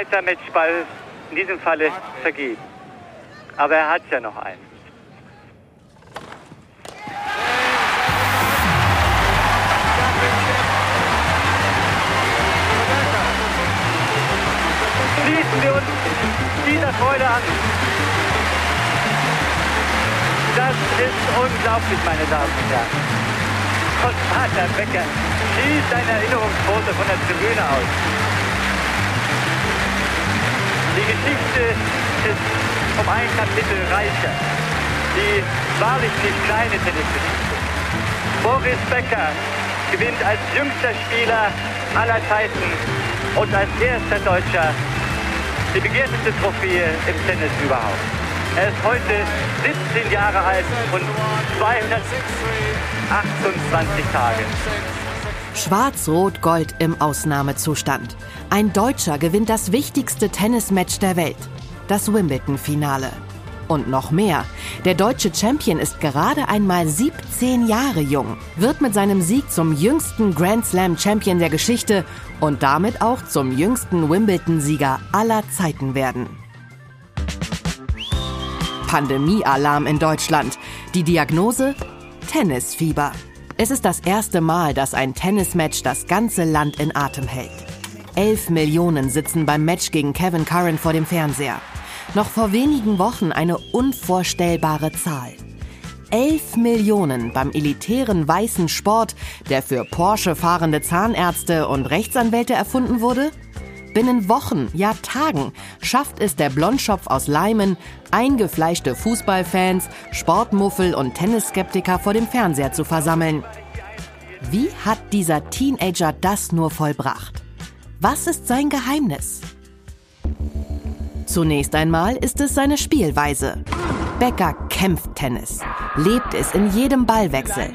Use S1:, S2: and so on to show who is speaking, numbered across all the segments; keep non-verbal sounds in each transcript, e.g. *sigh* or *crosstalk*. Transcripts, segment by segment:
S1: zweiter Matchball in diesem Falle vergeben. Aber er hat ja noch einen. Schließen wir uns dieser Freude an. Das ist unglaublich, meine Damen und Herren. Und Vater Becker schießt eine Erinnerungsfoto von der Tribüne aus. Die Geschichte ist um ein Kapitel reicher. Die wahrlich nicht kleine Tennisgeschichte. Boris Becker gewinnt als jüngster Spieler aller Zeiten und als erster Deutscher die begehrteste Trophäe im Tennis überhaupt. Er ist heute 17 Jahre alt und 228 Tage.
S2: Schwarz-Rot-Gold im Ausnahmezustand. Ein Deutscher gewinnt das wichtigste Tennismatch der Welt, das Wimbledon-Finale. Und noch mehr. Der deutsche Champion ist gerade einmal 17 Jahre jung, wird mit seinem Sieg zum jüngsten Grand Slam Champion der Geschichte und damit auch zum jüngsten Wimbledon-Sieger aller Zeiten werden. Pandemie-Alarm in Deutschland. Die Diagnose? Tennisfieber. Es ist das erste Mal, dass ein Tennismatch das ganze Land in Atem hält. Elf Millionen sitzen beim Match gegen Kevin Curran vor dem Fernseher. Noch vor wenigen Wochen eine unvorstellbare Zahl. 11 Millionen beim elitären weißen Sport, der für Porsche fahrende Zahnärzte und Rechtsanwälte erfunden wurde? Binnen Wochen, ja Tagen schafft es der Blondschopf aus Leimen, eingefleischte Fußballfans, Sportmuffel und Tennisskeptiker vor dem Fernseher zu versammeln. Wie hat dieser Teenager das nur vollbracht? Was ist sein Geheimnis? Zunächst einmal ist es seine Spielweise. Becker kämpft Tennis, lebt es in jedem Ballwechsel.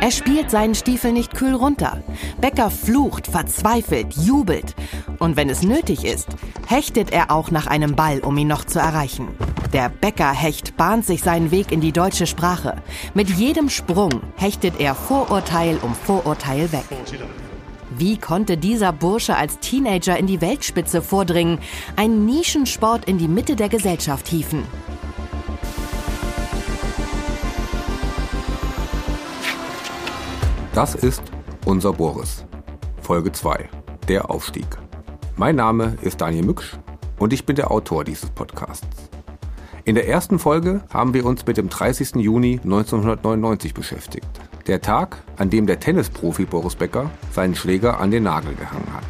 S2: Er spielt seinen Stiefel nicht kühl runter. Becker flucht, verzweifelt, jubelt. Und wenn es nötig ist, hechtet er auch nach einem Ball, um ihn noch zu erreichen. Der Becker-Hecht bahnt sich seinen Weg in die deutsche Sprache. Mit jedem Sprung hechtet er Vorurteil um Vorurteil weg. Wie konnte dieser Bursche als Teenager in die Weltspitze vordringen, einen Nischensport in die Mitte der Gesellschaft hieven?
S3: Das ist unser Boris. Folge 2. Der Aufstieg. Mein Name ist Daniel Mücksch und ich bin der Autor dieses Podcasts. In der ersten Folge haben wir uns mit dem 30. Juni 1999 beschäftigt. Der Tag, an dem der Tennisprofi Boris Becker seinen Schläger an den Nagel gehangen hat.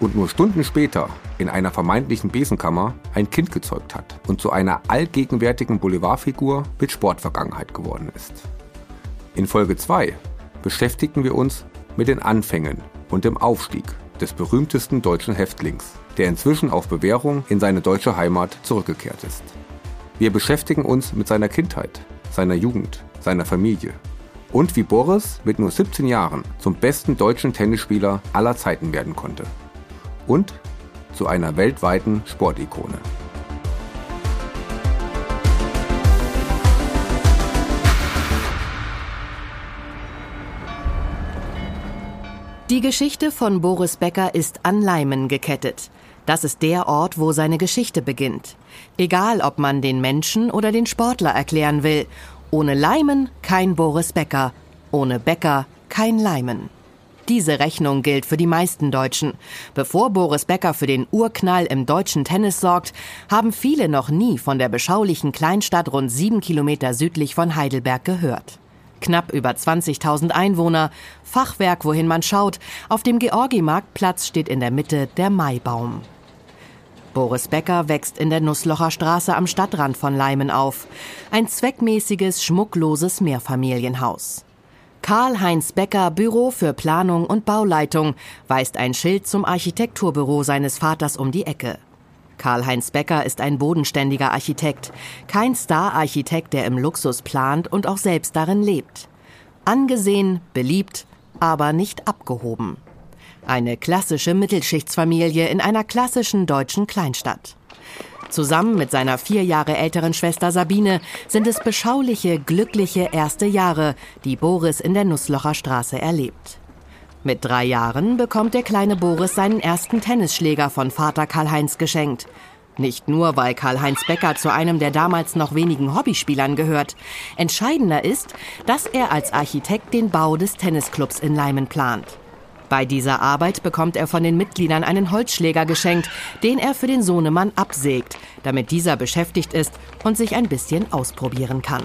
S3: Und nur Stunden später in einer vermeintlichen Besenkammer ein Kind gezeugt hat und zu einer allgegenwärtigen Boulevardfigur mit Sportvergangenheit geworden ist. In Folge 2 beschäftigten wir uns mit den Anfängen und dem Aufstieg des berühmtesten deutschen Häftlings, der inzwischen auf Bewährung in seine deutsche Heimat zurückgekehrt ist. Wir beschäftigen uns mit seiner Kindheit, seiner Jugend, seiner Familie und wie Boris mit nur 17 Jahren zum besten deutschen Tennisspieler aller Zeiten werden konnte. Und zu einer weltweiten Sportikone.
S2: Die Geschichte von Boris Becker ist an Leimen gekettet. Das ist der Ort, wo seine Geschichte beginnt. Egal, ob man den Menschen oder den Sportler erklären will ohne Leimen kein Boris Becker, ohne Becker kein Leimen. Diese Rechnung gilt für die meisten Deutschen. Bevor Boris Becker für den Urknall im deutschen Tennis sorgt, haben viele noch nie von der beschaulichen Kleinstadt rund sieben Kilometer südlich von Heidelberg gehört. Knapp über 20.000 Einwohner, Fachwerk, wohin man schaut. Auf dem Georgi-Marktplatz steht in der Mitte der Maibaum. Boris Becker wächst in der Nusslocher Straße am Stadtrand von Leimen auf. Ein zweckmäßiges, schmuckloses Mehrfamilienhaus. Karl-Heinz Becker, Büro für Planung und Bauleitung, weist ein Schild zum Architekturbüro seines Vaters um die Ecke. Karl-Heinz Becker ist ein bodenständiger Architekt, kein Star-Architekt, der im Luxus plant und auch selbst darin lebt. Angesehen, beliebt, aber nicht abgehoben. Eine klassische Mittelschichtsfamilie in einer klassischen deutschen Kleinstadt. Zusammen mit seiner vier Jahre älteren Schwester Sabine sind es beschauliche, glückliche erste Jahre, die Boris in der Nusslocher Straße erlebt. Mit drei Jahren bekommt der kleine Boris seinen ersten Tennisschläger von Vater Karl-Heinz geschenkt. Nicht nur, weil Karl-Heinz Becker zu einem der damals noch wenigen Hobbyspielern gehört. Entscheidender ist, dass er als Architekt den Bau des Tennisclubs in Leimen plant. Bei dieser Arbeit bekommt er von den Mitgliedern einen Holzschläger geschenkt, den er für den Sohnemann absägt, damit dieser beschäftigt ist und sich ein bisschen ausprobieren kann.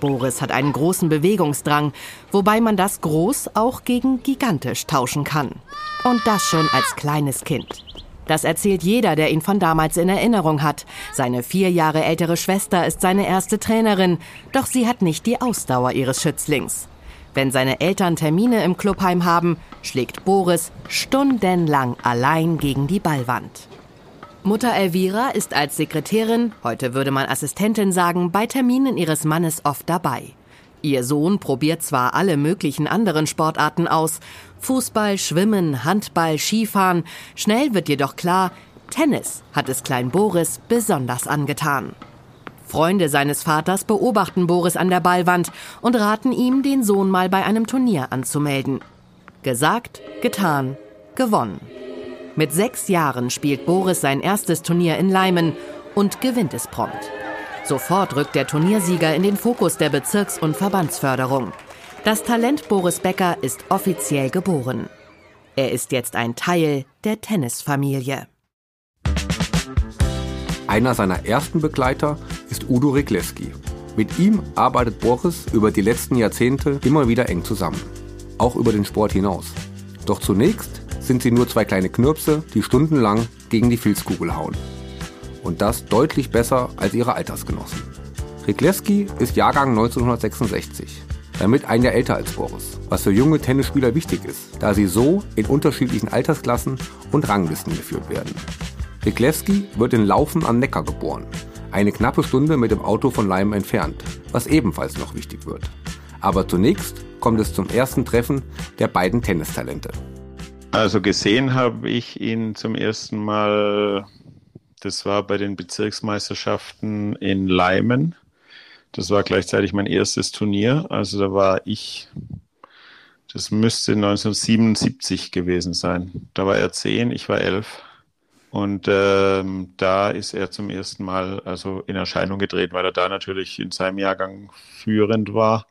S2: Boris hat einen großen Bewegungsdrang, wobei man das groß auch gegen gigantisch tauschen kann. Und das schon als kleines Kind. Das erzählt jeder, der ihn von damals in Erinnerung hat. Seine vier Jahre ältere Schwester ist seine erste Trainerin, doch sie hat nicht die Ausdauer ihres Schützlings. Wenn seine Eltern Termine im Clubheim haben, schlägt Boris stundenlang allein gegen die Ballwand. Mutter Elvira ist als Sekretärin, heute würde man Assistentin sagen, bei Terminen ihres Mannes oft dabei. Ihr Sohn probiert zwar alle möglichen anderen Sportarten aus, Fußball, Schwimmen, Handball, Skifahren, schnell wird jedoch klar, Tennis hat es Klein Boris besonders angetan. Freunde seines Vaters beobachten Boris an der Ballwand und raten ihm, den Sohn mal bei einem Turnier anzumelden. Gesagt, getan, gewonnen. Mit sechs Jahren spielt Boris sein erstes Turnier in Leimen und gewinnt es prompt. Sofort rückt der Turniersieger in den Fokus der Bezirks- und Verbandsförderung. Das Talent Boris Becker ist offiziell geboren. Er ist jetzt ein Teil der Tennisfamilie.
S3: Einer seiner ersten Begleiter ist Udo Rigleski. Mit ihm arbeitet Boris über die letzten Jahrzehnte immer wieder eng zusammen. Auch über den Sport hinaus. Doch zunächst sind sie nur zwei kleine Knirpse, die stundenlang gegen die Filzkugel hauen. Und das deutlich besser als ihre Altersgenossen. Rigleski ist Jahrgang 1966, damit ein Jahr älter als Boris, was für junge Tennisspieler wichtig ist, da sie so in unterschiedlichen Altersklassen und Ranglisten geführt werden. Riglewski wird in Laufen am Neckar geboren, eine knappe Stunde mit dem Auto von Leim entfernt, was ebenfalls noch wichtig wird. Aber zunächst kommt es zum ersten Treffen der beiden Tennistalente.
S4: Also gesehen habe ich ihn zum ersten Mal, das war bei den Bezirksmeisterschaften in Leimen. Das war gleichzeitig mein erstes Turnier. Also da war ich, das müsste 1977 gewesen sein. Da war er zehn, ich war elf. Und ähm, da ist er zum ersten Mal also in Erscheinung getreten, weil er da natürlich in seinem Jahrgang führend war.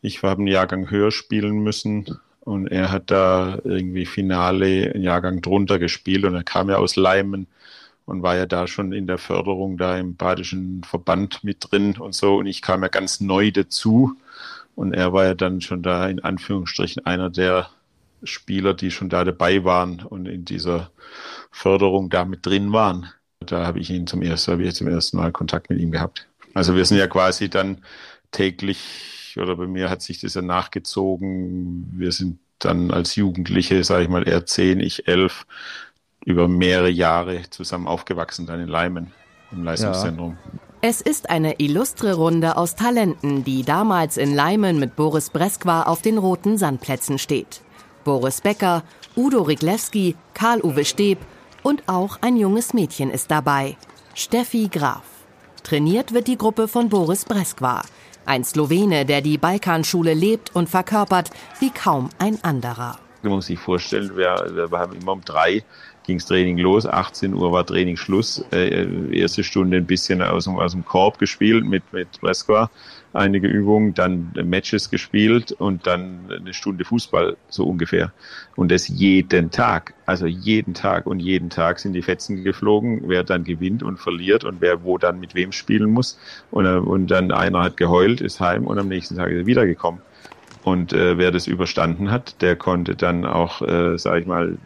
S4: Ich habe einen Jahrgang höher spielen müssen und er hat da irgendwie Finale einen Jahrgang drunter gespielt und er kam ja aus Leimen und war ja da schon in der Förderung da im badischen Verband mit drin und so und ich kam ja ganz neu dazu und er war ja dann schon da in Anführungsstrichen einer der Spieler, die schon da dabei waren und in dieser Förderung da mit drin waren. Da habe ich ihn zum ersten, habe ich zum ersten Mal Kontakt mit ihm gehabt. Also wir sind ja quasi dann täglich oder bei mir hat sich das ja nachgezogen. Wir sind dann als Jugendliche, sage ich mal, er zehn, ich elf, über mehrere Jahre zusammen aufgewachsen, dann in Leimen im Leistungszentrum. Ja.
S2: Es ist eine illustre Runde aus Talenten, die damals in Leimen mit Boris Breskwa auf den roten Sandplätzen steht. Boris Becker, Udo Riglewski, Karl-Uwe Steb und auch ein junges Mädchen ist dabei, Steffi Graf. Trainiert wird die Gruppe von Boris Breskwa, ein Slowene, der die Balkanschule lebt und verkörpert wie kaum ein anderer.
S4: Man muss sich vorstellen, wir, wir haben immer um drei ging's Training los, 18 Uhr war Trainingsschluss, äh, erste Stunde ein bisschen aus dem, aus dem Korb gespielt mit, mit Breskva, einige Übungen, dann Matches gespielt und dann eine Stunde Fußball, so ungefähr. Und das jeden Tag, also jeden Tag und jeden Tag sind die Fetzen geflogen, wer dann gewinnt und verliert und wer wo dann mit wem spielen muss. Und, äh, und dann einer hat geheult, ist heim und am nächsten Tag ist er wiedergekommen. Und äh, wer das überstanden hat, der konnte dann auch, äh, sag ich mal,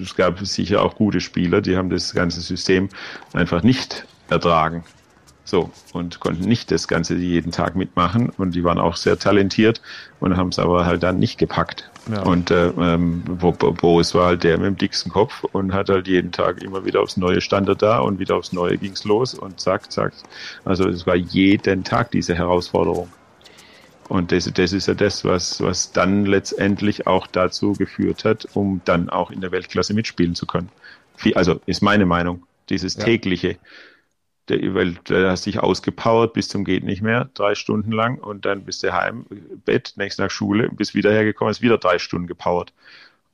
S4: es gab sicher auch gute Spieler, die haben das ganze System einfach nicht ertragen. So, und konnten nicht das Ganze jeden Tag mitmachen und die waren auch sehr talentiert und haben es aber halt dann nicht gepackt. Ja. Und äh, ähm, Boris war halt der mit dem dicksten Kopf und hat halt jeden Tag immer wieder aufs Neue stand er da und wieder aufs Neue ging's los und zack, zack. Also es war jeden Tag diese Herausforderung. Und das, das ist ja das, was, was dann letztendlich auch dazu geführt hat, um dann auch in der Weltklasse mitspielen zu können. Also ist meine Meinung. Dieses tägliche, der, weil der hast dich ausgepowert bis zum geht nicht mehr, drei Stunden lang und dann bist du heim, Bett, nächsten Tag Schule, bist wieder hergekommen, hast wieder drei Stunden gepowert.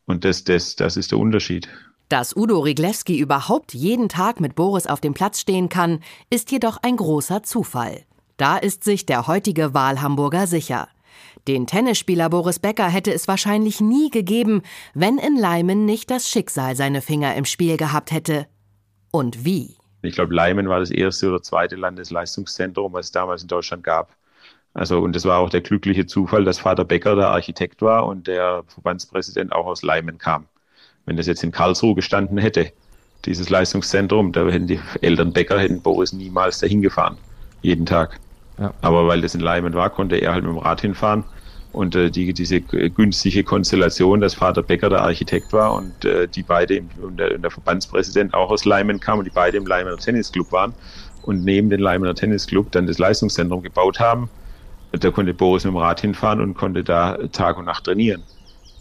S4: Und das, das, das ist der Unterschied.
S2: Dass Udo Riglewski überhaupt jeden Tag mit Boris auf dem Platz stehen kann, ist jedoch ein großer Zufall. Da ist sich der heutige Wahlhamburger sicher. Den Tennisspieler Boris Becker hätte es wahrscheinlich nie gegeben, wenn in Leimen nicht das Schicksal seine Finger im Spiel gehabt hätte. Und wie?
S4: Ich glaube, Leimen war das erste oder zweite Landesleistungszentrum, was es damals in Deutschland gab. Also, und es war auch der glückliche Zufall, dass Vater Becker der Architekt war und der Verbandspräsident auch aus Leimen kam. Wenn das jetzt in Karlsruhe gestanden hätte, dieses Leistungszentrum, da hätten die Eltern Becker, hätten Boris niemals dahin gefahren. Jeden Tag. Ja. Aber weil das in Leimen war, konnte er halt mit dem Rad hinfahren. Und äh, die, diese günstige Konstellation, dass Vater Becker der Architekt war und äh, die beide und der, und der, Verbandspräsident auch aus Leimen kam und die beide im Leimener Tennisclub waren und neben den Leimener Tennisclub dann das Leistungszentrum gebaut haben. Da konnte Boris mit dem Rad hinfahren und konnte da Tag und Nacht trainieren.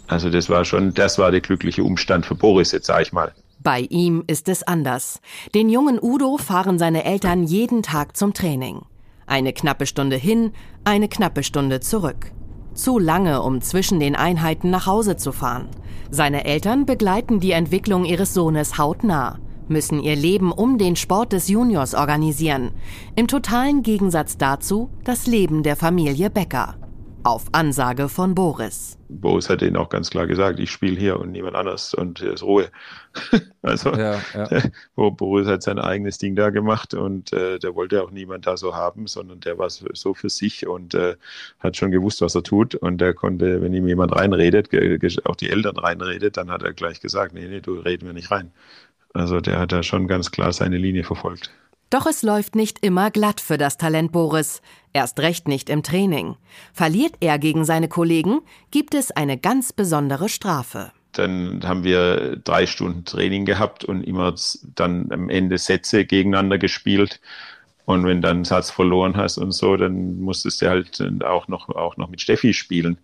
S4: Also das war schon, das war der glückliche Umstand für Boris, jetzt sage ich mal.
S2: Bei ihm ist es anders. Den jungen Udo fahren seine Eltern jeden Tag zum Training. Eine knappe Stunde hin, eine knappe Stunde zurück. Zu lange, um zwischen den Einheiten nach Hause zu fahren. Seine Eltern begleiten die Entwicklung ihres Sohnes hautnah, müssen ihr Leben um den Sport des Juniors organisieren. Im totalen Gegensatz dazu das Leben der Familie Becker auf Ansage von Boris.
S4: Boris hat ihnen auch ganz klar gesagt, ich spiele hier und niemand anders und hier ist Ruhe. *laughs* also ja, ja. *laughs* Boris hat sein eigenes Ding da gemacht und äh, der wollte auch niemand da so haben, sondern der war so für sich und äh, hat schon gewusst, was er tut und der konnte, wenn ihm jemand reinredet, auch die Eltern reinredet, dann hat er gleich gesagt, nee, nee, du reden wir nicht rein. Also der hat da schon ganz klar seine Linie verfolgt.
S2: Doch es läuft nicht immer glatt für das Talent Boris, erst recht nicht im Training. Verliert er gegen seine Kollegen, gibt es eine ganz besondere Strafe.
S4: Dann haben wir drei Stunden Training gehabt und immer dann am Ende Sätze gegeneinander gespielt. Und wenn dann einen Satz verloren hast und so, dann musstest du halt auch noch, auch noch mit Steffi spielen.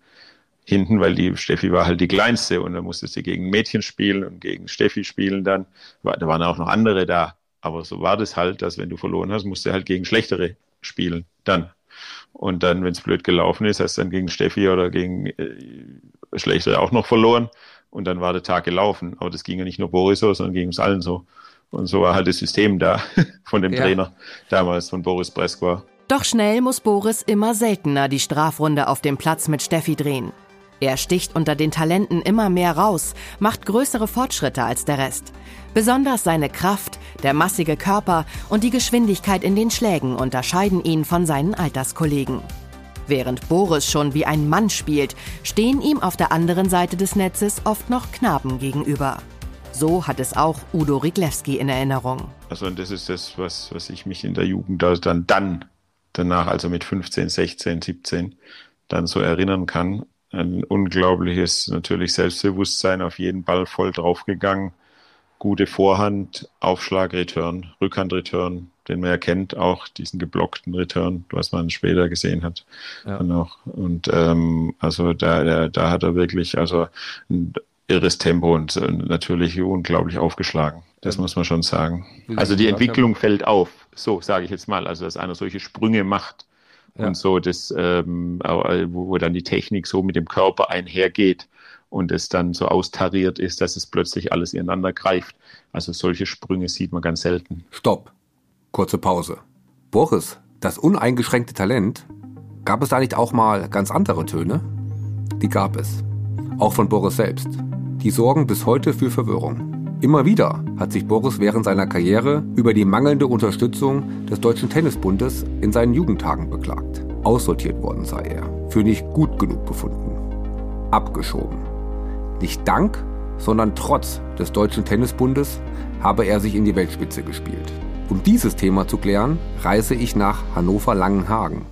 S4: Hinten, weil die Steffi war halt die kleinste und dann musstest du gegen Mädchen spielen und gegen Steffi spielen dann. Da waren auch noch andere da. Aber so war das halt, dass wenn du verloren hast, musst du halt gegen Schlechtere spielen. Dann. Und dann, wenn es blöd gelaufen ist, hast du dann gegen Steffi oder gegen äh, Schlechtere auch noch verloren. Und dann war der Tag gelaufen. Aber das ging ja nicht nur Boris so, sondern ging uns allen so. Und so war halt das System da *laughs* von dem ja. Trainer damals, von Boris Breskwa.
S2: Doch schnell muss Boris immer seltener die Strafrunde auf dem Platz mit Steffi drehen. Er sticht unter den Talenten immer mehr raus, macht größere Fortschritte als der Rest. Besonders seine Kraft, der massige Körper und die Geschwindigkeit in den Schlägen unterscheiden ihn von seinen Alterskollegen. Während Boris schon wie ein Mann spielt, stehen ihm auf der anderen Seite des Netzes oft noch Knaben gegenüber. So hat es auch Udo Riglewski in Erinnerung.
S4: Also das ist das, was, was ich mich in der Jugend dann, dann danach, also mit 15, 16, 17, dann so erinnern kann. Ein unglaubliches natürlich Selbstbewusstsein, auf jeden Ball voll draufgegangen gute Vorhand, Aufschlag, Return, Rückhand, Return, den man ja kennt, auch diesen geblockten Return, was man später gesehen hat. Ja. Auch. Und ähm, also da, da, da hat er wirklich also ein irres Tempo und äh, natürlich unglaublich aufgeschlagen. Das muss man schon sagen. Also die Entwicklung fällt auf, so sage ich jetzt mal, also dass einer solche Sprünge macht ja. und so, das, ähm, wo, wo dann die Technik so mit dem Körper einhergeht und es dann so austariert ist, dass es plötzlich alles ineinander greift. Also solche Sprünge sieht man ganz selten.
S3: Stopp. Kurze Pause. Boris, das uneingeschränkte Talent, gab es da nicht auch mal ganz andere Töne? Die gab es. Auch von Boris selbst. Die sorgen bis heute für Verwirrung. Immer wieder hat sich Boris während seiner Karriere über die mangelnde Unterstützung des Deutschen Tennisbundes in seinen Jugendtagen beklagt. Aussortiert worden sei er, für nicht gut genug befunden. Abgeschoben. Nicht dank, sondern trotz des Deutschen Tennisbundes habe er sich in die Weltspitze gespielt. Um dieses Thema zu klären, reise ich nach Hannover-Langenhagen.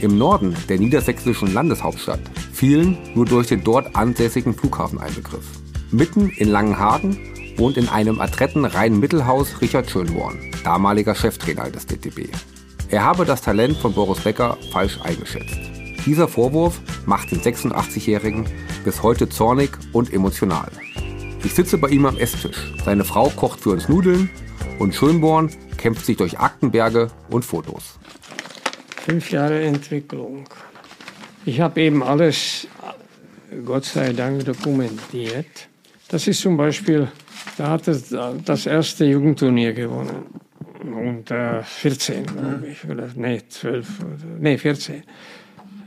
S3: Im Norden der niedersächsischen Landeshauptstadt fielen nur durch den dort ansässigen Flughafen ein Begriff. Mitten in Langenhagen wohnt in einem adretten Rhein-Mittelhaus Richard Schönborn, damaliger Cheftrainer des DTB. Er habe das Talent von Boris Becker falsch eingeschätzt. Dieser Vorwurf macht den 86-Jährigen bis heute zornig und emotional. Ich sitze bei ihm am Esstisch. Seine Frau kocht für uns Nudeln Und Schönborn kämpft sich durch Aktenberge und Fotos.
S5: Fünf Jahre Entwicklung. Ich habe eben alles, Gott sei Dank, dokumentiert. Das ist zum Beispiel, da hat es das erste Jugendturnier gewonnen. Und äh, 14, glaube ich. Oder, nee, 12, nee, 14.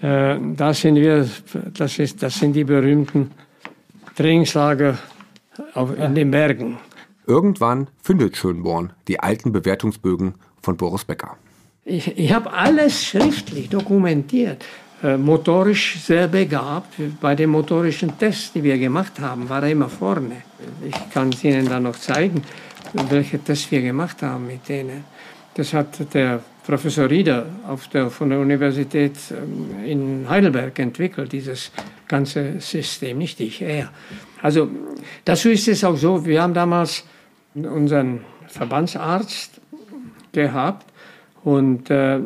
S5: Äh, da sind wir, das, ist, das sind die berühmten Trainingslager auf, in den Bergen.
S3: Irgendwann findet Schönborn die alten Bewertungsbögen von Boris Becker.
S5: Ich, ich habe alles schriftlich dokumentiert. Äh, motorisch sehr begabt. Bei den motorischen Tests, die wir gemacht haben, war er immer vorne. Ich kann es Ihnen dann noch zeigen, welche Tests wir gemacht haben mit denen. Das hat der Professor Rieder der, von der Universität ähm, in Heidelberg entwickelt, dieses ganze System, nicht ich, er. Also dazu ist es auch so, wir haben damals unseren Verbandsarzt gehabt und äh,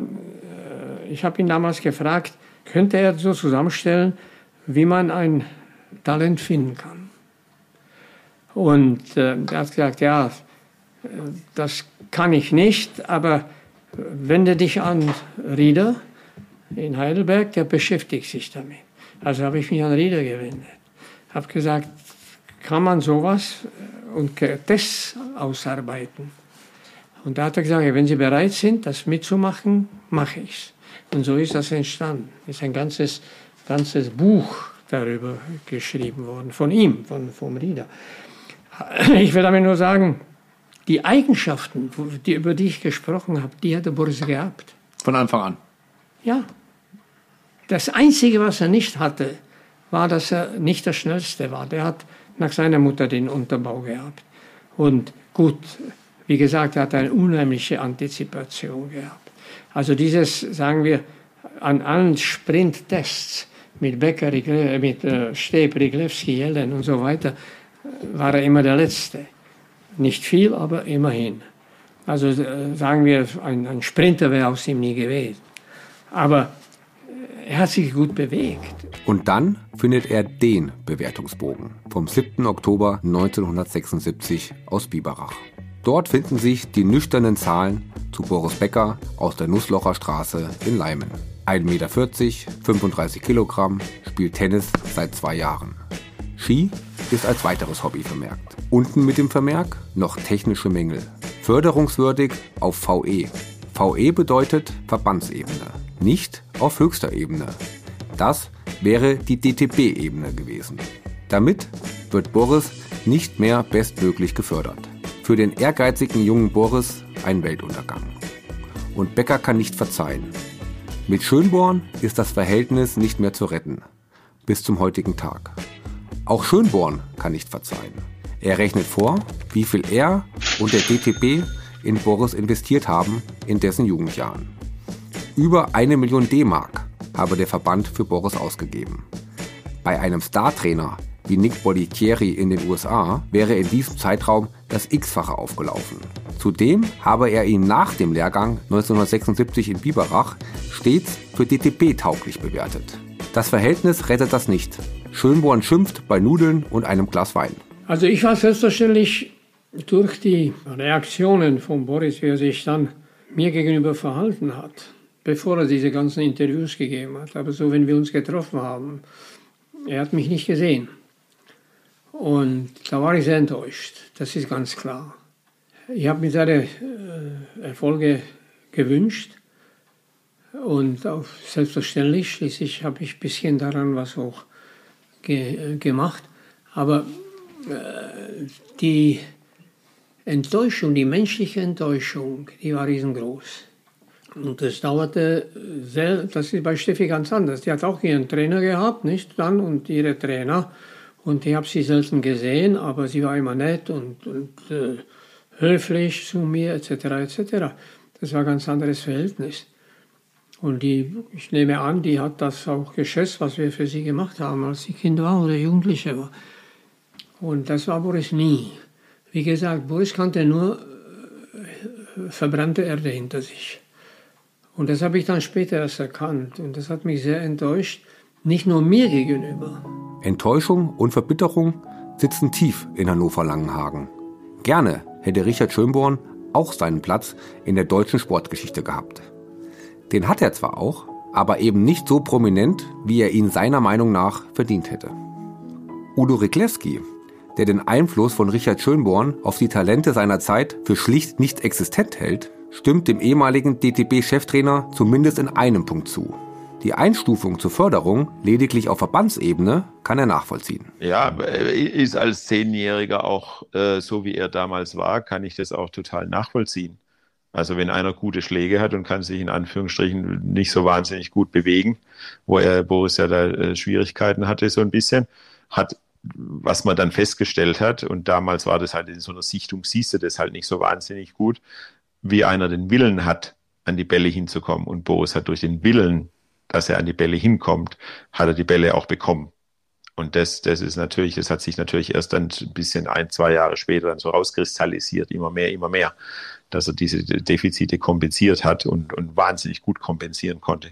S5: ich habe ihn damals gefragt, könnte er so zusammenstellen, wie man ein Talent finden kann. Und äh, er hat gesagt, ja, das kann ich nicht, aber wende dich an Rieder in Heidelberg, der beschäftigt sich damit. Also habe ich mich an Rieder gewendet. Habe gesagt, kann man sowas und Tests ausarbeiten? Und da hat er gesagt, wenn Sie bereit sind, das mitzumachen, mache ich es. Und so ist das entstanden. Es ist ein ganzes, ganzes Buch darüber geschrieben worden, von ihm, von, vom Rieder. Ich will damit nur sagen, die Eigenschaften, die, über die ich gesprochen habe, die hatte Boris gehabt.
S3: Von Anfang an?
S5: Ja. Das Einzige, was er nicht hatte, war, dass er nicht der Schnellste war. Der hat nach seiner Mutter den Unterbau gehabt. Und gut, wie gesagt, er hat eine unheimliche Antizipation gehabt. Also dieses, sagen wir, an allen Sprinttests mit Becker, mit äh, Steb, Riglewski, Jelen und so weiter, war er immer der Letzte. Nicht viel, aber immerhin. Also äh, sagen wir, ein, ein Sprinter wäre aus ihm nie gewesen. Aber äh, er hat sich gut bewegt.
S3: Und dann findet er den Bewertungsbogen vom 7. Oktober 1976 aus Biberach. Dort finden sich die nüchternen Zahlen zu Boris Becker aus der Nusslocher Straße in Leimen. 1,40 Meter, 35 Kilogramm, spielt Tennis seit zwei Jahren. Ski ist als weiteres Hobby vermerkt. Unten mit dem Vermerk noch technische Mängel. Förderungswürdig auf VE. VE bedeutet Verbandsebene, nicht auf höchster Ebene. Das wäre die DTB-Ebene gewesen. Damit wird Boris nicht mehr bestmöglich gefördert. Für den ehrgeizigen jungen Boris ein Weltuntergang. Und Becker kann nicht verzeihen. Mit Schönborn ist das Verhältnis nicht mehr zu retten. Bis zum heutigen Tag. Auch Schönborn kann nicht verzeihen. Er rechnet vor, wie viel er und der DTB in Boris investiert haben in dessen Jugendjahren. Über eine Million D-Mark habe der Verband für Boris ausgegeben. Bei einem Startrainer wie Nick Bollettieri in den USA wäre in diesem Zeitraum das X-fache aufgelaufen. Zudem habe er ihn nach dem Lehrgang 1976 in Biberach stets für DTB tauglich bewertet. Das Verhältnis rettet das nicht. Schönborn schimpft bei Nudeln und einem Glas Wein.
S5: Also ich war selbstverständlich durch die Reaktionen von Boris, wie er sich dann mir gegenüber verhalten hat, bevor er diese ganzen Interviews gegeben hat. Aber so, wenn wir uns getroffen haben, er hat mich nicht gesehen. Und da war ich sehr enttäuscht, das ist ganz klar. Ich habe mir seine äh, Erfolge gewünscht und selbstverständlich, schließlich habe ich ein bisschen daran was auch ge gemacht. Aber äh, die Enttäuschung, die menschliche Enttäuschung, die war riesengroß. Und das dauerte sehr, das ist bei Steffi ganz anders. Die hat auch ihren Trainer gehabt, nicht dann, und ihre Trainer. Und ich habe sie selten gesehen, aber sie war immer nett und, und äh, höflich zu mir, etc., etc. Das war ein ganz anderes Verhältnis. Und die, ich nehme an, die hat das auch geschätzt, was wir für sie gemacht haben, als sie Kind war oder Jugendliche war. Und das war Boris nie. Wie gesagt, Boris kannte nur äh, verbrannte Erde hinter sich. Und das habe ich dann später erst erkannt. Und das hat mich sehr enttäuscht, nicht nur mir gegenüber.
S3: Enttäuschung und Verbitterung sitzen tief in Hannover-Langenhagen. Gerne hätte Richard Schönborn auch seinen Platz in der deutschen Sportgeschichte gehabt. Den hat er zwar auch, aber eben nicht so prominent, wie er ihn seiner Meinung nach verdient hätte. Udo Riklewski, der den Einfluss von Richard Schönborn auf die Talente seiner Zeit für schlicht nicht existent hält, stimmt dem ehemaligen DTB-Cheftrainer zumindest in einem Punkt zu. Die Einstufung zur Förderung lediglich auf Verbandsebene kann er nachvollziehen.
S4: Ja, ist als Zehnjähriger auch äh, so, wie er damals war, kann ich das auch total nachvollziehen. Also wenn einer gute Schläge hat und kann sich in Anführungsstrichen nicht so wahnsinnig gut bewegen, wo er Boris ja da äh, Schwierigkeiten hatte so ein bisschen, hat was man dann festgestellt hat, und damals war das halt in so einer Sichtung, siehst du das halt nicht so wahnsinnig gut, wie einer den Willen hat, an die Bälle hinzukommen. Und Boris hat durch den Willen, dass er an die Bälle hinkommt, hat er die Bälle auch bekommen. Und das, das ist natürlich, das hat sich natürlich erst dann ein bisschen ein, zwei Jahre später dann so rauskristallisiert, immer mehr, immer mehr, dass er diese Defizite kompensiert hat und, und wahnsinnig gut kompensieren konnte.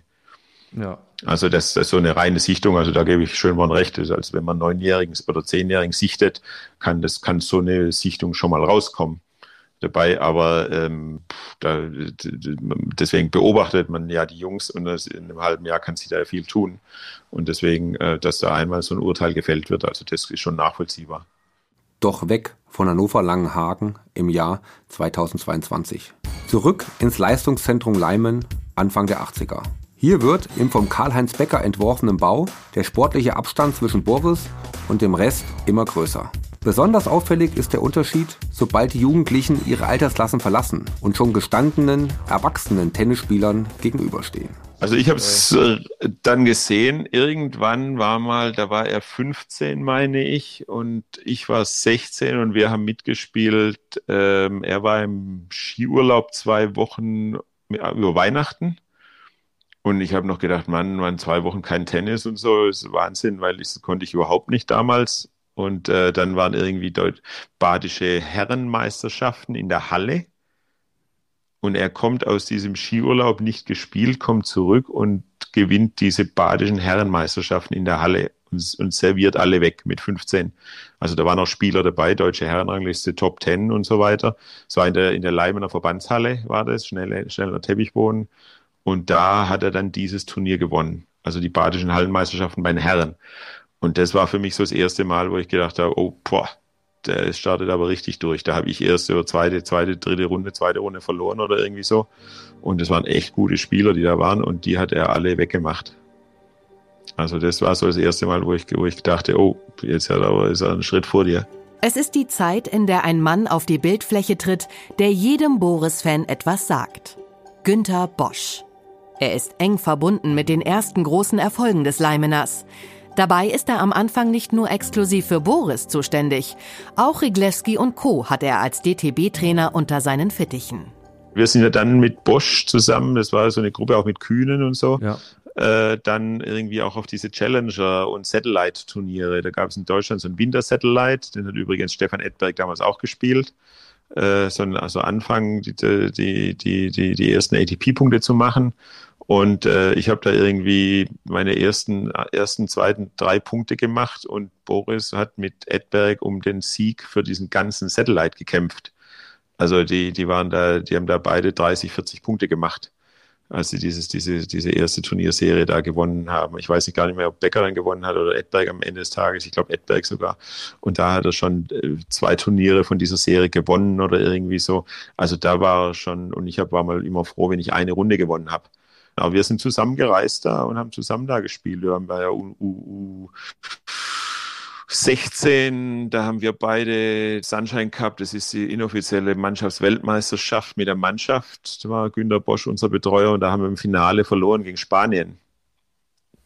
S4: Ja. Also das, das ist so eine reine Sichtung, also da gebe ich Schönborn recht. Also wenn man Neunjährigen oder Zehnjährigen sichtet, kann das kann so eine Sichtung schon mal rauskommen dabei, aber ähm, da, deswegen beobachtet man ja die Jungs und in einem halben Jahr kann sich da viel tun. Und deswegen, äh, dass da einmal so ein Urteil gefällt wird, also das ist schon nachvollziehbar.
S3: Doch weg von Hannover Langenhagen im Jahr 2022. Zurück ins Leistungszentrum Leimen Anfang der 80er. Hier wird im vom Karl-Heinz Becker entworfenen Bau der sportliche Abstand zwischen Boris und dem Rest immer größer. Besonders auffällig ist der Unterschied, sobald die Jugendlichen ihre Altersklassen verlassen und schon gestandenen, erwachsenen Tennisspielern gegenüberstehen.
S4: Also ich habe es äh, dann gesehen, irgendwann war mal, da war er 15, meine ich, und ich war 16 und wir haben mitgespielt. Ähm, er war im Skiurlaub zwei Wochen über Weihnachten und ich habe noch gedacht, Mann, man zwei Wochen kein Tennis und so, ist Wahnsinn, weil das konnte ich überhaupt nicht damals. Und äh, dann waren irgendwie dort badische Herrenmeisterschaften in der Halle. Und er kommt aus diesem Skiurlaub nicht gespielt, kommt zurück und gewinnt diese badischen Herrenmeisterschaften in der Halle und, und serviert alle weg mit 15. Also da waren auch Spieler dabei, deutsche Herrenrangliste, Top 10 und so weiter. War in der, in der Leimener Verbandshalle, war das, schnelle, schneller Teppichboden. Und da hat er dann dieses Turnier gewonnen. Also die badischen Hallenmeisterschaften bei den Herren. Und das war für mich so das erste Mal, wo ich gedacht habe, oh, boah, der startet aber richtig durch. Da habe ich erste oder zweite, zweite, dritte Runde, zweite Runde verloren oder irgendwie so. Und es waren echt gute Spieler, die da waren und die hat er alle weggemacht. Also das war so das erste Mal, wo ich, wo ich dachte, oh, jetzt hat er ist er einen Schritt vor dir.
S2: Es ist die Zeit, in der ein Mann auf die Bildfläche tritt, der jedem Boris-Fan etwas sagt. Günther Bosch. Er ist eng verbunden mit den ersten großen Erfolgen des Leimeners. Dabei ist er am Anfang nicht nur exklusiv für Boris zuständig. Auch Rigleski und Co. hat er als DTB-Trainer unter seinen Fittichen.
S4: Wir sind ja dann mit Bosch zusammen, das war so eine Gruppe auch mit Kühnen und so, ja. äh, dann irgendwie auch auf diese Challenger- und Satellite-Turniere. Da gab es in Deutschland so ein Winter-Satellite, den hat übrigens Stefan Edberg damals auch gespielt. Äh, so, also anfangen, die, die, die, die, die ersten ATP-Punkte zu machen. Und äh, ich habe da irgendwie meine ersten, ersten, zweiten drei Punkte gemacht und Boris hat mit Edberg um den Sieg für diesen ganzen Satellite gekämpft. Also die, die waren da, die haben da beide 30, 40 Punkte gemacht, als sie dieses, diese, diese erste Turnierserie da gewonnen haben. Ich weiß nicht gar nicht mehr, ob Becker dann gewonnen hat oder Edberg am Ende des Tages. Ich glaube Edberg sogar. Und da hat er schon äh, zwei Turniere von dieser Serie gewonnen oder irgendwie so. Also da war er schon, und ich hab, war mal immer froh, wenn ich eine Runde gewonnen habe. Aber wir sind zusammen gereist da und haben zusammen da gespielt. Wir haben bei der U, U, U 16, da haben wir beide Sunshine Cup, das ist die inoffizielle Mannschaftsweltmeisterschaft mit der Mannschaft. Da war Günter Bosch unser Betreuer und da haben wir im Finale verloren gegen Spanien.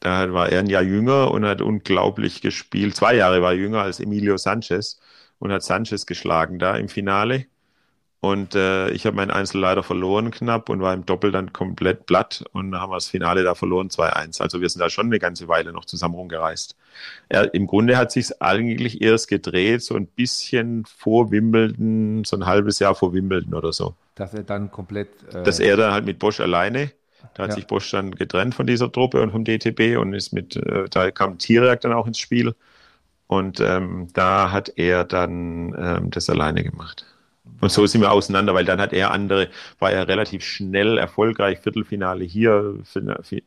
S4: Da war er ein Jahr jünger und hat unglaublich gespielt. Zwei Jahre war er jünger als Emilio Sanchez und hat Sanchez geschlagen da im Finale. Und äh, ich habe mein Einzel leider verloren knapp und war im Doppel dann komplett platt und haben wir das Finale da verloren 2-1. Also wir sind da schon eine ganze Weile noch zusammen rumgereist. Er, Im Grunde hat sich eigentlich erst gedreht, so ein bisschen vor Wimbledon, so ein halbes Jahr vor Wimbledon oder so.
S3: Dass er dann komplett.
S4: Äh Dass er dann halt mit Bosch alleine. Da hat ja. sich Bosch dann getrennt von dieser Truppe und vom DTB und ist mit, äh, da kam Tierjagd dann auch ins Spiel. Und ähm, da hat er dann ähm, das alleine gemacht. Und so sind wir auseinander, weil dann hat er andere, war er relativ schnell erfolgreich, Viertelfinale hier,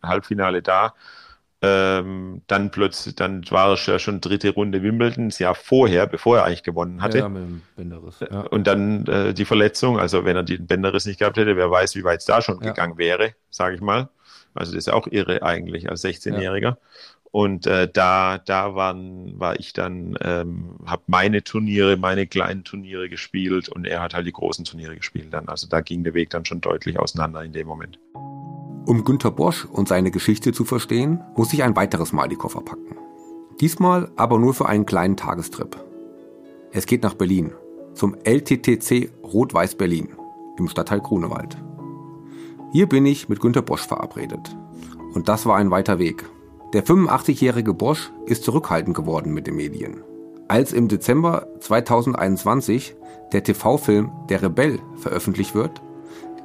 S4: Halbfinale da. Ähm, dann plötzlich, dann war er ja schon dritte Runde Wimbledon, das Jahr vorher, bevor er eigentlich gewonnen hatte. Ja, mit dem Bänderriss. Ja. Und dann äh, die Verletzung, also wenn er den Bänderriss nicht gehabt hätte, wer weiß, wie weit es da schon ja. gegangen wäre, sage ich mal. Also das ist ja auch irre eigentlich als 16-Jähriger. Ja. Und äh, da, da waren, war ich dann, ähm, habe meine Turniere, meine kleinen Turniere gespielt und er hat halt die großen Turniere gespielt dann. Also da ging der Weg dann schon deutlich auseinander in dem Moment.
S3: Um Günter Bosch und seine Geschichte zu verstehen, muss ich ein weiteres Mal die Koffer packen. Diesmal aber nur für einen kleinen Tagestrip. Es geht nach Berlin, zum LTTC Rot-Weiß Berlin im Stadtteil Grunewald. Hier bin ich mit Günter Bosch verabredet. Und das war ein weiter Weg, der 85-jährige Bosch ist zurückhaltend geworden mit den Medien. Als im Dezember 2021 der TV-Film Der Rebell veröffentlicht wird,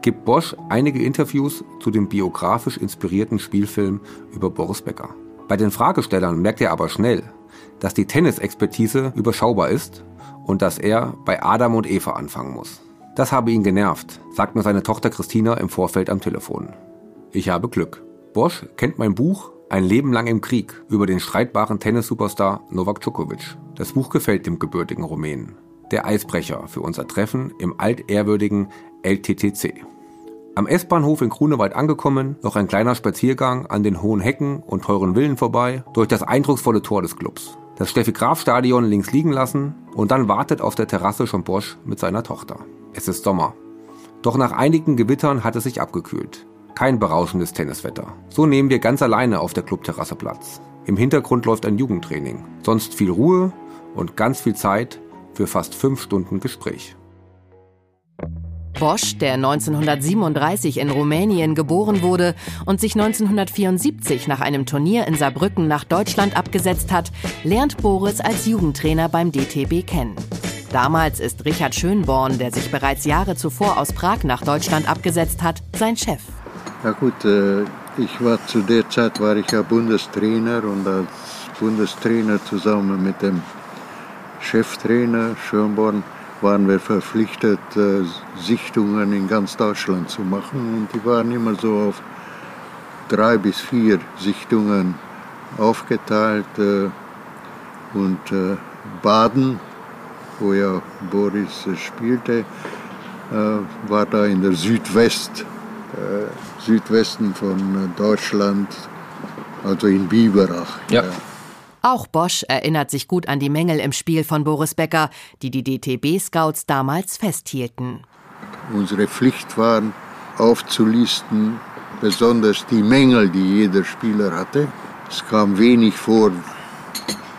S3: gibt Bosch einige Interviews zu dem biografisch inspirierten Spielfilm über Boris Becker. Bei den Fragestellern merkt er aber schnell, dass die Tennisexpertise überschaubar ist und dass er bei Adam und Eva anfangen muss. Das habe ihn genervt, sagt mir seine Tochter Christina im Vorfeld am Telefon. Ich habe Glück. Bosch kennt mein Buch ein Leben lang im Krieg über den streitbaren Tennissuperstar Novak Djokovic. Das Buch gefällt dem gebürtigen Rumänen. Der Eisbrecher für unser Treffen im altehrwürdigen LTTC. Am S-Bahnhof in Grunewald angekommen, noch ein kleiner Spaziergang an den hohen Hecken und teuren Villen vorbei, durch das eindrucksvolle Tor des Clubs. Das Steffi-Graf-Stadion links liegen lassen und dann wartet auf der Terrasse schon Bosch mit seiner Tochter. Es ist Sommer. Doch nach einigen Gewittern hat es sich abgekühlt. Kein berauschendes Tenniswetter. So nehmen wir ganz alleine auf der Clubterrasse Platz. Im Hintergrund läuft ein Jugendtraining. Sonst viel Ruhe und ganz viel Zeit für fast fünf Stunden Gespräch.
S2: Bosch, der 1937 in Rumänien geboren wurde und sich 1974 nach einem Turnier in Saarbrücken nach Deutschland abgesetzt hat, lernt Boris als Jugendtrainer beim DTB kennen. Damals ist Richard Schönborn, der sich bereits Jahre zuvor aus Prag nach Deutschland abgesetzt hat, sein Chef.
S6: Ja gut, äh, ich war zu der Zeit war ich ja Bundestrainer und als Bundestrainer zusammen mit dem Cheftrainer Schönborn waren wir verpflichtet, äh, Sichtungen in ganz Deutschland zu machen. Und die waren immer so auf drei bis vier Sichtungen aufgeteilt. Äh, und Baden, wo ja Boris spielte, war da in der Südwest Südwesten von Deutschland, also in Biberach.
S2: Ja. ja. Auch Bosch erinnert sich gut an die Mängel im Spiel von Boris Becker, die die DTB-Scouts damals festhielten.
S6: Unsere Pflicht war, aufzulisten, besonders die Mängel, die jeder Spieler hatte. Es kam wenig vor,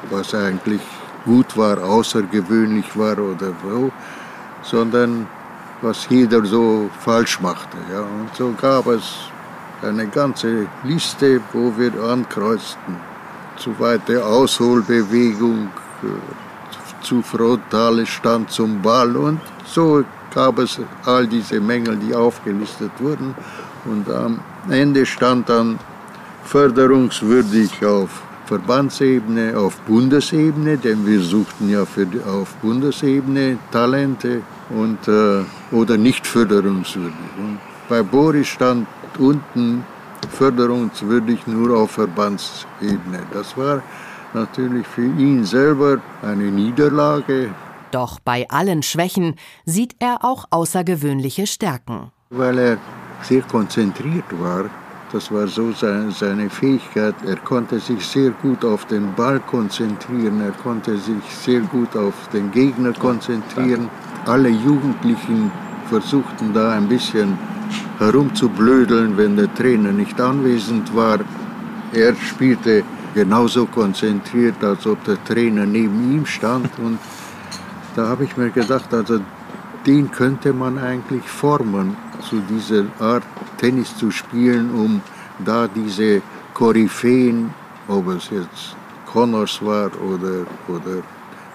S6: was eigentlich gut war, außergewöhnlich war oder so, sondern was jeder so falsch machte. Ja. Und so gab es eine ganze Liste, wo wir ankreuzten. Zu weite Ausholbewegung, äh, zu frontale Stand zum Ball und so gab es all diese Mängel, die aufgelistet wurden. Und am Ende stand dann förderungswürdig auf Verbandsebene, auf Bundesebene, denn wir suchten ja für, auf Bundesebene Talente und, äh, oder nicht förderungswürdig. Und bei Boris stand unten förderungswürdig nur auf Verbandsebene. Das war natürlich für ihn selber eine Niederlage.
S2: Doch bei allen Schwächen sieht er auch außergewöhnliche Stärken.
S6: Weil er sehr konzentriert war, das war so seine, Fähigkeit. Er konnte sich sehr gut auf den Ball konzentrieren, er konnte sich sehr gut auf den Gegner konzentrieren alle Jugendlichen versuchten da ein bisschen herumzublödeln, wenn der Trainer nicht anwesend war. Er spielte genauso konzentriert, als ob der Trainer neben ihm stand. Und da habe ich mir gedacht, also den könnte man eigentlich formen, zu dieser Art Tennis zu spielen, um da diese Koryphäen, ob es jetzt Connors war oder, oder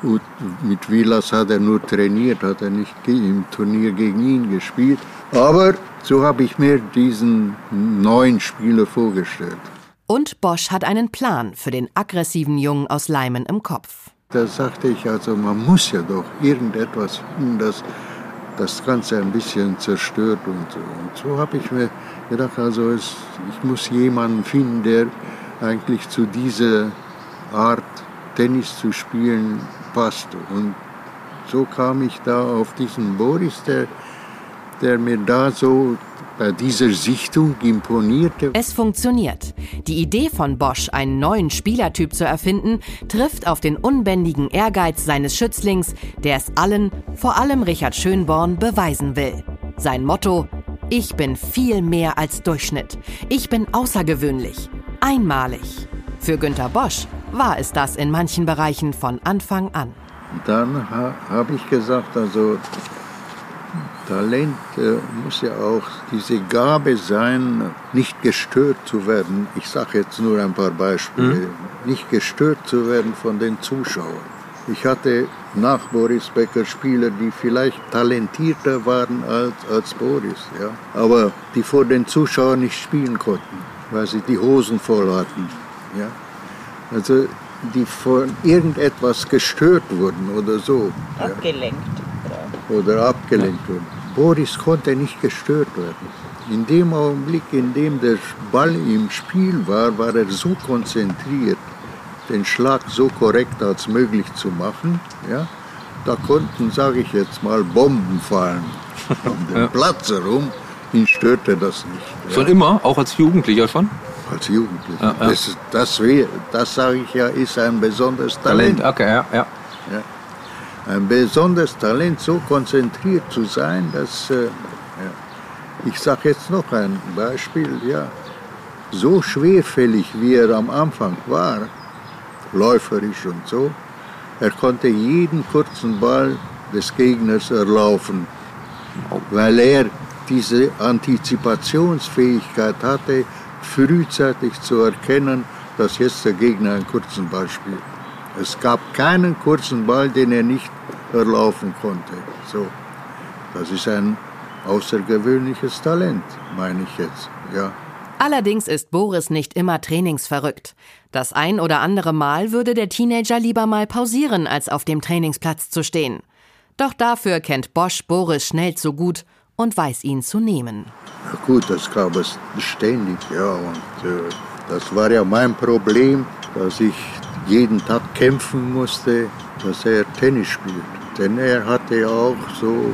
S6: und mit Vilas hat er nur trainiert, hat er nicht im Turnier gegen ihn gespielt. Aber so habe ich mir diesen neuen Spieler vorgestellt.
S2: Und Bosch hat einen Plan für den aggressiven Jungen aus Leimen im Kopf.
S6: Da sagte ich also, man muss ja doch irgendetwas finden, das das Ganze ein bisschen zerstört. Und, und so habe ich mir gedacht, also es, ich muss jemanden finden, der eigentlich zu dieser Art Tennis zu spielen passt. Und so kam ich da auf diesen Boris, der, der mir da so bei dieser Sichtung imponierte.
S2: Es funktioniert. Die Idee von Bosch, einen neuen Spielertyp zu erfinden, trifft auf den unbändigen Ehrgeiz seines Schützlings, der es allen, vor allem Richard Schönborn, beweisen will. Sein Motto, ich bin viel mehr als Durchschnitt. Ich bin außergewöhnlich, einmalig. Für Günter Bosch war es das in manchen Bereichen von Anfang an.
S6: Dann ha, habe ich gesagt, also Talent muss ja auch diese Gabe sein, nicht gestört zu werden. Ich sage jetzt nur ein paar Beispiele. Mhm. Nicht gestört zu werden von den Zuschauern. Ich hatte nach Boris Becker Spieler, die vielleicht talentierter waren als, als Boris, ja? aber die vor den Zuschauern nicht spielen konnten, weil sie die Hosen voll hatten. Ja? Also die von irgendetwas gestört wurden oder so.
S7: Abgelenkt.
S6: Ja? Oder abgelenkt wurden. Boris konnte nicht gestört werden. In dem Augenblick, in dem der Ball im Spiel war, war er so konzentriert, den Schlag so korrekt als möglich zu machen. Ja? Da konnten, sage ich jetzt mal, Bomben fallen um den *laughs* ja. Platz herum. Ihn störte das nicht.
S3: Ja? Schon immer, auch als Jugendlicher schon?
S6: Als Jugendlicher. Ja, das, das, das sage ich ja, ist ein besonderes Talent.
S3: Talent, okay, ja. ja
S6: ein besonderes Talent, so konzentriert zu sein, dass, äh, ich sage jetzt noch ein Beispiel, ja, so schwerfällig wie er am Anfang war, läuferisch und so, er konnte jeden kurzen Ball des Gegners erlaufen, weil er diese Antizipationsfähigkeit hatte, frühzeitig zu erkennen, dass jetzt der Gegner einen kurzen Ball spielt. Es gab keinen kurzen Ball, den er nicht erlaufen konnte. So, das ist ein außergewöhnliches Talent, meine ich jetzt. Ja.
S2: Allerdings ist Boris nicht immer trainingsverrückt. Das ein oder andere Mal würde der Teenager lieber mal pausieren, als auf dem Trainingsplatz zu stehen. Doch dafür kennt Bosch Boris schnell zu gut und weiß ihn zu nehmen.
S6: Ja gut, das gab es ständig, ja. Und äh, das war ja mein Problem, dass ich jeden Tag kämpfen musste, dass er Tennis spielt. Denn er hatte auch so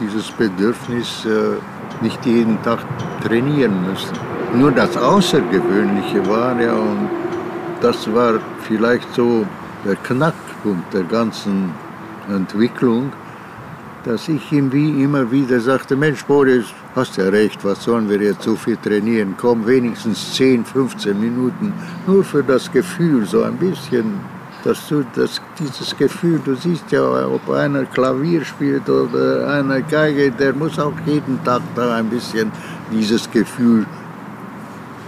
S6: dieses Bedürfnis, äh, nicht jeden Tag trainieren müssen. Nur das Außergewöhnliche war ja, und das war vielleicht so der Knackpunkt der ganzen Entwicklung, dass ich ihm wie immer wieder sagte, Mensch Boris, hast ja recht, was sollen wir jetzt so viel trainieren? Komm, wenigstens 10, 15 Minuten, nur für das Gefühl, so ein bisschen, dass du das, dieses Gefühl, du siehst ja, ob einer Klavier spielt oder einer Geige, der muss auch jeden Tag da ein bisschen dieses Gefühl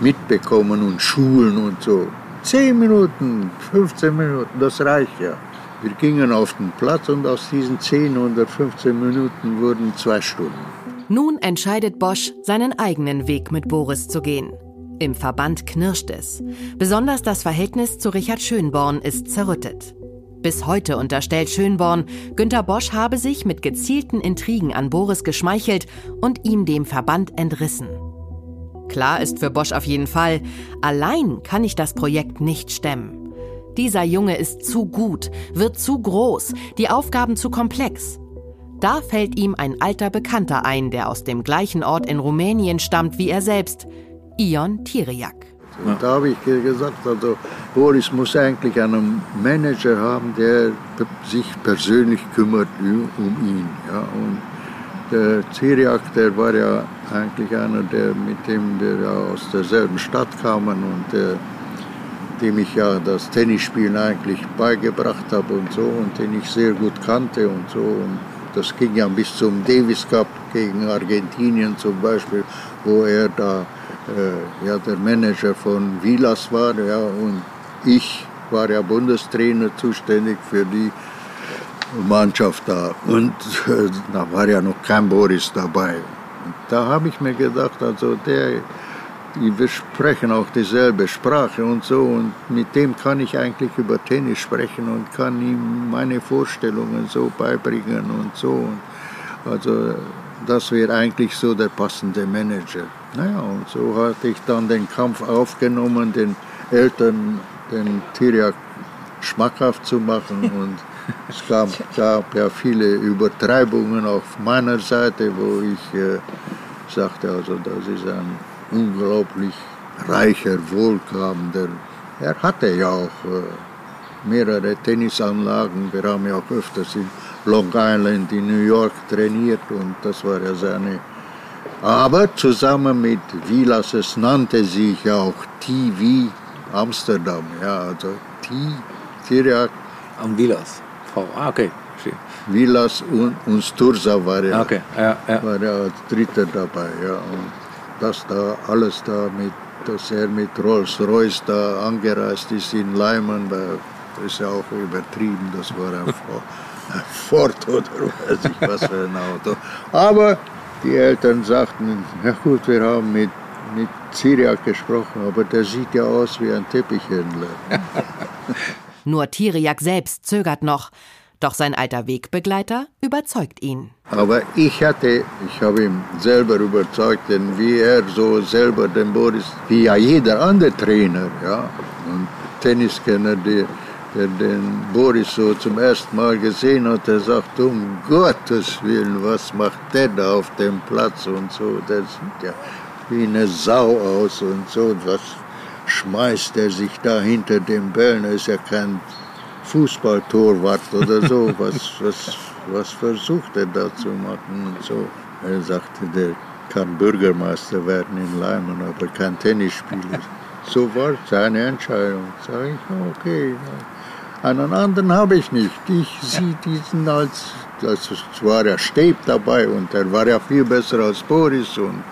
S6: mitbekommen und schulen und so. 10 Minuten, 15 Minuten, das reicht ja. Wir gingen auf den Platz und aus diesen 10 oder 15 Minuten wurden zwei Stunden.
S2: Nun entscheidet Bosch, seinen eigenen Weg mit Boris zu gehen. Im Verband knirscht es. Besonders das Verhältnis zu Richard Schönborn ist zerrüttet. Bis heute unterstellt Schönborn, Günter Bosch habe sich mit gezielten Intrigen an Boris geschmeichelt und ihm dem Verband entrissen. Klar ist für Bosch auf jeden Fall, allein kann ich das Projekt nicht stemmen. Dieser Junge ist zu gut, wird zu groß, die Aufgaben zu komplex. Da fällt ihm ein alter Bekannter ein, der aus dem gleichen Ort in Rumänien stammt wie er selbst, Ion Tiriak.
S6: Und da habe ich gesagt, also Boris muss eigentlich einen Manager haben, der sich persönlich kümmert um ihn. Ja. Und der Tiriak, der war ja eigentlich einer, der, mit dem wir aus derselben Stadt kamen und der dem ich ja das Tennisspielen eigentlich beigebracht habe und so und den ich sehr gut kannte und so. Und das ging ja bis zum Davis Cup gegen Argentinien zum Beispiel, wo er da äh, ja, der Manager von Vilas war ja, und ich war ja Bundestrainer zuständig für die Mannschaft da. Und äh, da war ja noch kein Boris dabei. Und da habe ich mir gedacht, also der wir sprechen auch dieselbe Sprache und so und mit dem kann ich eigentlich über Tennis sprechen und kann ihm meine Vorstellungen so beibringen und so. Also das wäre eigentlich so der passende Manager. Naja, und so hatte ich dann den Kampf aufgenommen, den Eltern den Tiriak schmackhaft zu machen. *laughs* Und es gab, gab ja viele Übertreibungen auf meiner Seite, wo ich äh, sagte, also das ist ein unglaublich reicher, wohlhabender. Er hatte ja auch äh, mehrere Tennisanlagen. Wir haben ja auch öfters in Long Island in New York trainiert und das war ja seine. Aber zusammen mit Vilas, es nannte sich ja auch TV Amsterdam, ja, also T, Tiriak.
S3: Am Vilas. Ah, okay.
S6: Vilas und, und Sturza war ja,
S3: okay. ja, ja.
S6: war ja als Dritter dabei, ja. Und das da, alles da mit, dass er mit Rolls-Royce da angereist ist in Leimen, das ist ja auch übertrieben, das war *laughs* ein Ford oder weiß ich was für ein Auto. Aber die Eltern sagten, ja gut, wir haben mit, mit Syriak gesprochen, aber der sieht ja aus wie ein Teppichhändler. *laughs*
S2: Nur Tiriak selbst zögert noch. Doch sein alter Wegbegleiter überzeugt ihn.
S6: Aber ich hatte, ich habe ihn selber überzeugt, denn wie er so selber den Boris, wie ja jeder andere Trainer, ja, und Tenniskenner, der der den Boris so zum ersten Mal gesehen hat, der sagt, um Gottes Willen, was macht der da auf dem Platz und so, der sieht ja wie eine Sau aus und so, was schmeißt er sich da hinter den Bällen, ist ja kein Fußballtorwart oder so, *laughs* was, was, was versucht er da zu machen und so. Er sagte, der kann Bürgermeister werden in Leimen, aber kein Tennisspieler. *laughs* So war seine Entscheidung. Sag ich, okay. Einen anderen habe ich nicht. Ich sehe diesen als, das war ja Steb dabei und er war ja viel besser als Boris und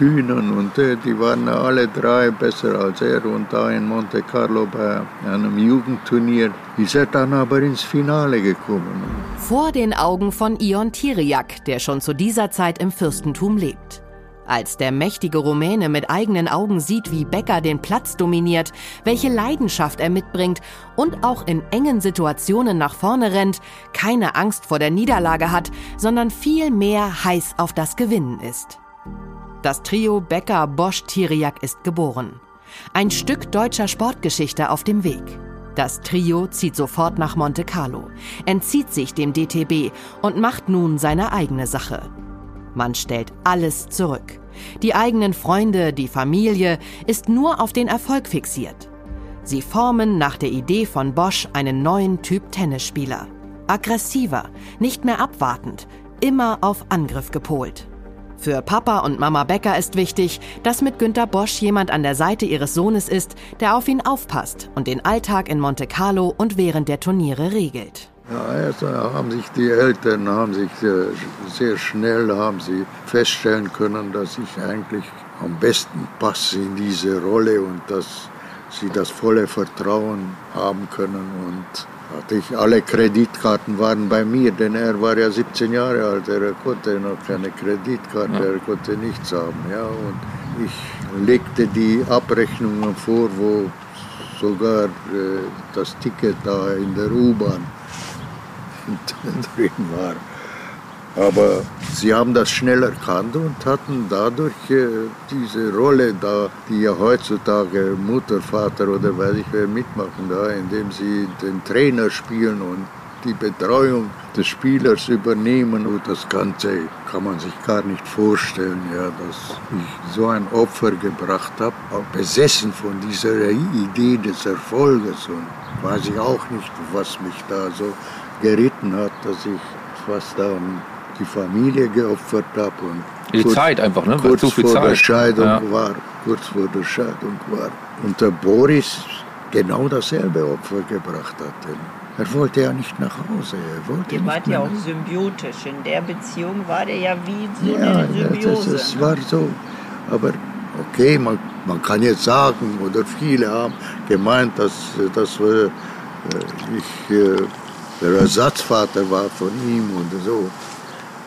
S6: Kühnen und äh, die waren alle drei besser als er und da in Monte Carlo bei einem Jugendturnier ist er dann aber ins Finale gekommen.
S2: Vor den Augen von Ion Tiriak, der schon zu dieser Zeit im Fürstentum lebt. Als der mächtige Rumäne mit eigenen Augen sieht, wie Becker den Platz dominiert, welche Leidenschaft er mitbringt und auch in engen Situationen nach vorne rennt, keine Angst vor der Niederlage hat, sondern viel mehr heiß auf das Gewinnen ist. Das Trio Becker Bosch Tiriak ist geboren. Ein Stück deutscher Sportgeschichte auf dem Weg. Das Trio zieht sofort nach Monte Carlo, entzieht sich dem DTB und macht nun seine eigene Sache. Man stellt alles zurück. Die eigenen Freunde, die Familie ist nur auf den Erfolg fixiert. Sie formen nach der Idee von Bosch einen neuen Typ Tennisspieler. Aggressiver, nicht mehr abwartend, immer auf Angriff gepolt. Für Papa und Mama Becker ist wichtig, dass mit Günter Bosch jemand an der Seite ihres Sohnes ist, der auf ihn aufpasst und den Alltag in Monte Carlo und während der Turniere regelt.
S6: Ja, also haben sich die Eltern haben sich sehr, sehr schnell haben sie feststellen können, dass ich eigentlich am besten passe in diese Rolle und dass sie das volle Vertrauen haben können und hatte ich alle Kreditkarten waren bei mir, denn er war ja 17 Jahre alt, er konnte noch keine Kreditkarte, er konnte nichts haben, ja. Und ich legte die Abrechnungen vor, wo sogar äh, das Ticket da in der U-Bahn *laughs* drin war. Aber sie haben das schnell erkannt und hatten dadurch äh, diese Rolle da, die ja heutzutage Mutter, Vater oder weiß ich wer mitmachen da, indem sie den Trainer spielen und die Betreuung des Spielers übernehmen. Und das Ganze kann man sich gar nicht vorstellen, ja, dass ich so ein Opfer gebracht habe, besessen von dieser Idee des Erfolges. Und weiß ich auch nicht, was mich da so geritten hat, dass ich fast dann die Familie geopfert habe und
S3: die kurz, Zeit einfach, ne?
S6: Kurz vor Zeit. der Scheidung ja. war, kurz vor der Scheidung war. Und der Boris genau dasselbe Opfer gebracht hat. Er wollte ja nicht nach Hause. Er wollte
S7: Ihr wart ja auch symbiotisch. In der Beziehung war der ja wie so ja, eine Symbiose.
S6: Es ne? war so. Aber okay, man, man kann jetzt sagen, oder viele haben gemeint, dass, dass äh, ich äh, der Ersatzvater war von ihm und so.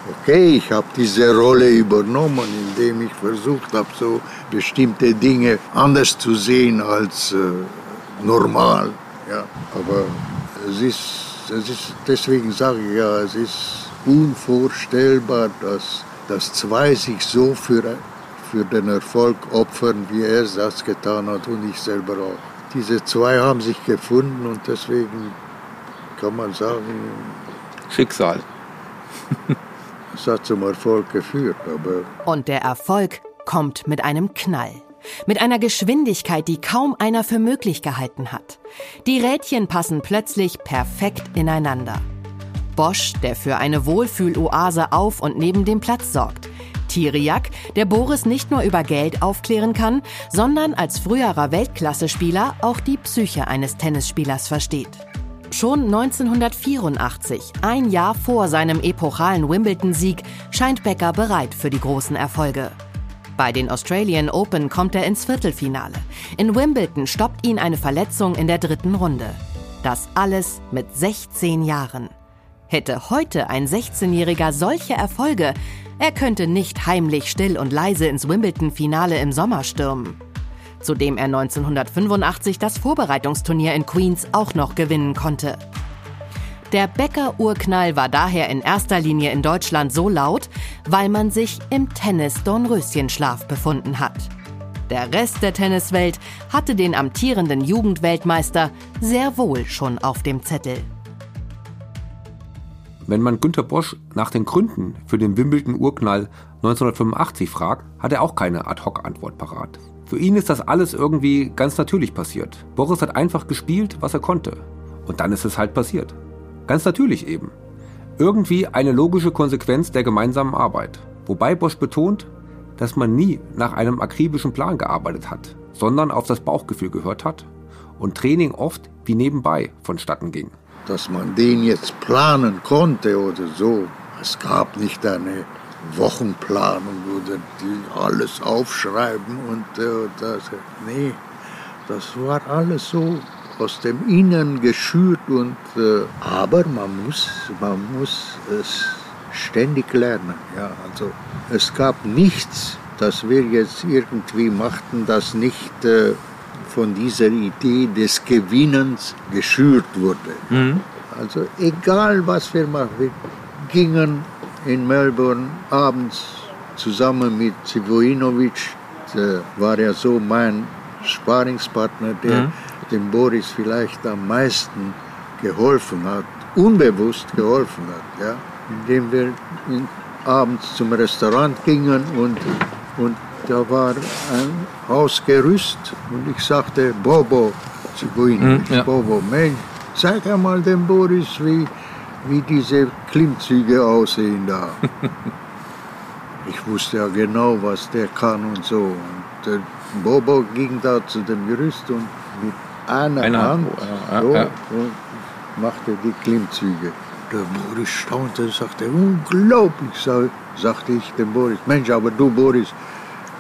S6: Okay, ich habe diese Rolle übernommen, indem ich versucht habe, so bestimmte Dinge anders zu sehen als äh, normal. Ja. Aber es ist, es ist, deswegen sage ich ja, es ist unvorstellbar, dass, dass zwei sich so für, für den Erfolg opfern, wie er das getan hat und ich selber auch. Diese zwei haben sich gefunden und deswegen kann man sagen,
S3: Schicksal.
S6: Es hat zum Erfolg geführt. Aber
S2: Und der Erfolg kommt mit einem Knall. Mit einer Geschwindigkeit, die kaum einer für möglich gehalten hat. Die Rädchen passen plötzlich perfekt ineinander. Bosch, der für eine Wohlfühloase auf und neben dem Platz sorgt. Tiriak, der Boris nicht nur über Geld aufklären kann, sondern als früherer Weltklasse-Spieler auch die Psyche eines Tennisspielers versteht. Schon 1984, ein Jahr vor seinem epochalen Wimbledon-Sieg, scheint Becker bereit für die großen Erfolge. Bei den Australian Open kommt er ins Viertelfinale. In Wimbledon stoppt ihn eine Verletzung in der dritten Runde. Das alles mit 16 Jahren. Hätte heute ein 16-Jähriger solche Erfolge, er könnte nicht heimlich still und leise ins Wimbledon-Finale im Sommer stürmen. Zudem er 1985 das Vorbereitungsturnier in Queens auch noch gewinnen konnte. Der Becker-Urknall war daher in erster Linie in Deutschland so laut, weil man sich im Tennis-Dornröschenschlaf befunden hat. Der Rest der Tenniswelt hatte den amtierenden Jugendweltmeister sehr wohl schon auf dem Zettel.
S3: Wenn man Günter Bosch nach den Gründen für den Wimbledon-Urknall 1985 fragt, hat er auch keine Ad-Hoc-Antwort parat. Für ihn ist das alles irgendwie ganz natürlich passiert. Boris hat einfach gespielt, was er konnte. Und dann ist es halt passiert. Ganz natürlich eben. Irgendwie eine logische Konsequenz der gemeinsamen Arbeit. Wobei Bosch betont, dass man nie nach einem akribischen Plan gearbeitet hat, sondern auf das Bauchgefühl gehört hat und Training oft wie nebenbei vonstatten ging.
S6: dass man den jetzt planen konnte oder so. Es gab nicht eine Wochenplanung oder die alles aufschreiben und äh, das. Nee, das war alles so aus dem Innern geschürt und äh, aber man muss, man muss es ständig lernen. Ja, also es gab nichts, das wir jetzt irgendwie machten, das nicht äh, von dieser Idee des Gewinnens geschürt wurde. Also egal was wir machen, wir gingen in Melbourne abends zusammen mit Zivojinovic, der war ja so mein Sparingspartner, der dem Boris vielleicht am meisten geholfen hat, unbewusst geholfen hat, ja, indem wir in, abends zum Restaurant gingen und, und da war ein Hausgerüst und ich sagte, Bobo, Zivojinovic,
S3: Mhm, ja.
S6: Bobo, Mensch, zeig einmal dem Boris, wie, wie diese Klimmzüge aussehen da. *laughs* ich wusste ja genau, was der kann und so. Und der Bobo ging da zu dem Gerüst und mit einer
S3: Einer
S6: Hand
S3: Hand, ja,
S6: so,
S3: ja.
S6: und machte die Klimmzüge. Der Boris staunte und sagte, unglaublich, sag, sagte ich dem Boris. Mensch, aber du Boris,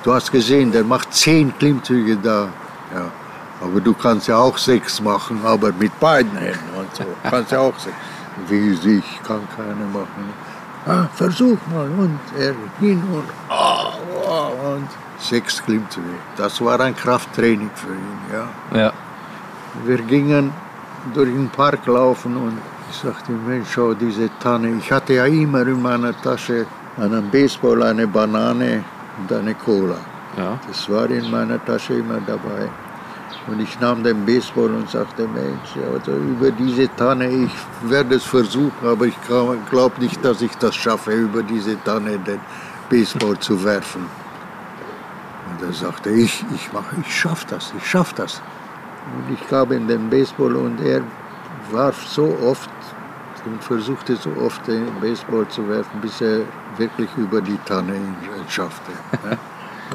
S6: du hast gesehen, der macht zehn Klimmzüge da. Ja. Aber du kannst ja auch sechs machen, aber mit beiden Händen und so. Kannst ja auch sechs. Wie ich kann keine machen. Ah, versuch mal. Und er hin und, ah, ah, und sechs Klimmzüge. Das war ein Krafttraining für ihn. Ja.
S3: Ja.
S6: Wir gingen durch den Park laufen und ich sagte, Mensch, schau diese Tanne. Ich hatte ja immer in meiner Tasche einen Baseball, eine Banane und eine Cola.
S3: Ja.
S6: Das war in meiner Tasche immer dabei. Und ich nahm den Baseball und sagte, Mensch, also über diese Tanne, ich werde es versuchen, aber ich glaube nicht, dass ich das schaffe, über diese Tanne den Baseball zu werfen. Und er sagte, ich, ich mache, ich schaff das, ich schaff das. Und ich gab ihm den Baseball und er warf so oft und versuchte so oft den Baseball zu werfen, bis er wirklich über die Tanne ihn schaffte.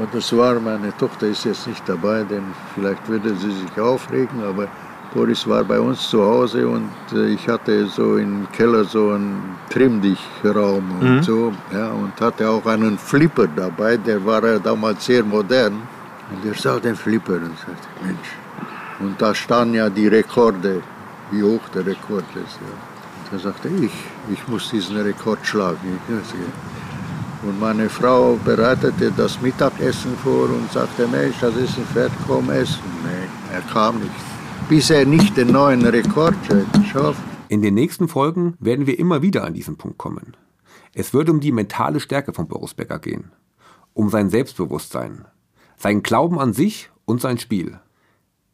S6: Und das war, meine Tochter ist jetzt nicht dabei, denn vielleicht würde sie sich aufregen, aber Boris war bei uns zu Hause und äh, ich hatte so im Keller so einen Trimmdichtraum und so, ja, und hatte auch einen Flipper dabei, der war ja damals sehr modern. Und er sah den Flipper und sagte, Mensch, und da standen ja die Rekorde, wie hoch der Rekord ist. Ja. Und er sagte, ich, ich muss diesen Rekord schlagen. Ich. Und meine Frau bereitete das Mittagessen vor und sagte, Mensch, das ist ein Pferd, komm essen. Nein, er kam nicht. Bis er nicht den neuen Rekord schafft.
S3: In den nächsten Folgen werden wir immer wieder an diesen Punkt kommen. Es würde um die mentale Stärke von Boris Becker gehen, um sein Selbstbewusstsein, seinen Glauben an sich und sein Spiel.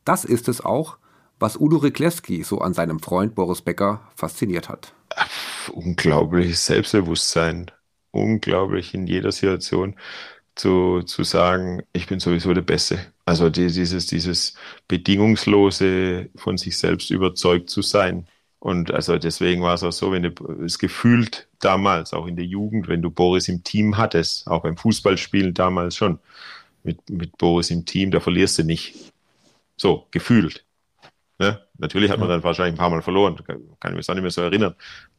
S3: Das ist es auch, was Udo Riklewski so an seinem Freund Boris Becker fasziniert hat.
S4: Unglaubliches Selbstbewusstsein, unglaublich in jeder Situation zu, zu sagen, ich bin sowieso der Beste. Also dieses, dieses bedingungslose von sich selbst überzeugt zu sein. Und also deswegen war es auch so, wenn du es gefühlt damals, auch in der Jugend, wenn du Boris im Team hattest, auch beim Fußballspielen damals schon, mit, mit Boris im Team, da verlierst du nicht. So, gefühlt. Ne? Natürlich hat man dann wahrscheinlich ein paar Mal verloren, kann, kann ich mich auch nicht mehr so erinnern.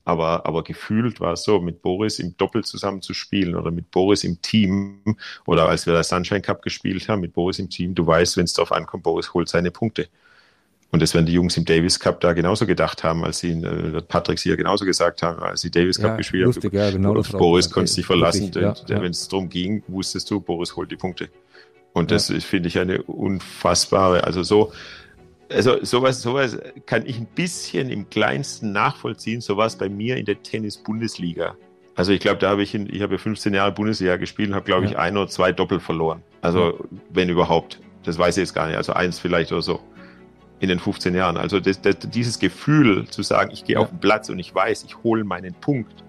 S4: Aber, aber gefühlt war es so, mit Boris im Doppel zusammen zu spielen oder mit Boris im Team oder als wir das Sunshine Cup gespielt haben, mit Boris im Team, du weißt, wenn es darauf ankommt, Boris holt seine Punkte. Und das werden die Jungs im Davis Cup da genauso gedacht haben, als sie, äh, Patrick hier genauso gesagt haben, als sie Davis Cup
S3: Ja,
S4: gespielt
S3: lustig,
S4: haben.
S3: ja, genau
S4: auf Boris konntest du dich
S3: äh,
S4: verlassen.
S3: ja, ja.
S4: Wenn es darum ging, wusstest du, Boris holt die Punkte. Und das ist, finde ich eine unfassbare, also so, also sowas, sowas kann ich ein bisschen im kleinsten nachvollziehen. So war es bei mir in der Tennis-Bundesliga. Also ich glaube, da habe ich, in, ich habe ja 15 Jahre Bundesliga gespielt und habe, glaube ich,
S3: Ja.
S4: ein oder zwei Doppel verloren. Also wenn überhaupt. Das weiß ich jetzt gar nicht. Also eins vielleicht oder so. In den 15 Jahren. Also das, das, dieses Gefühl zu sagen, ich gehe
S3: Ja.
S4: auf den Platz und ich weiß, ich hole meinen Punkt.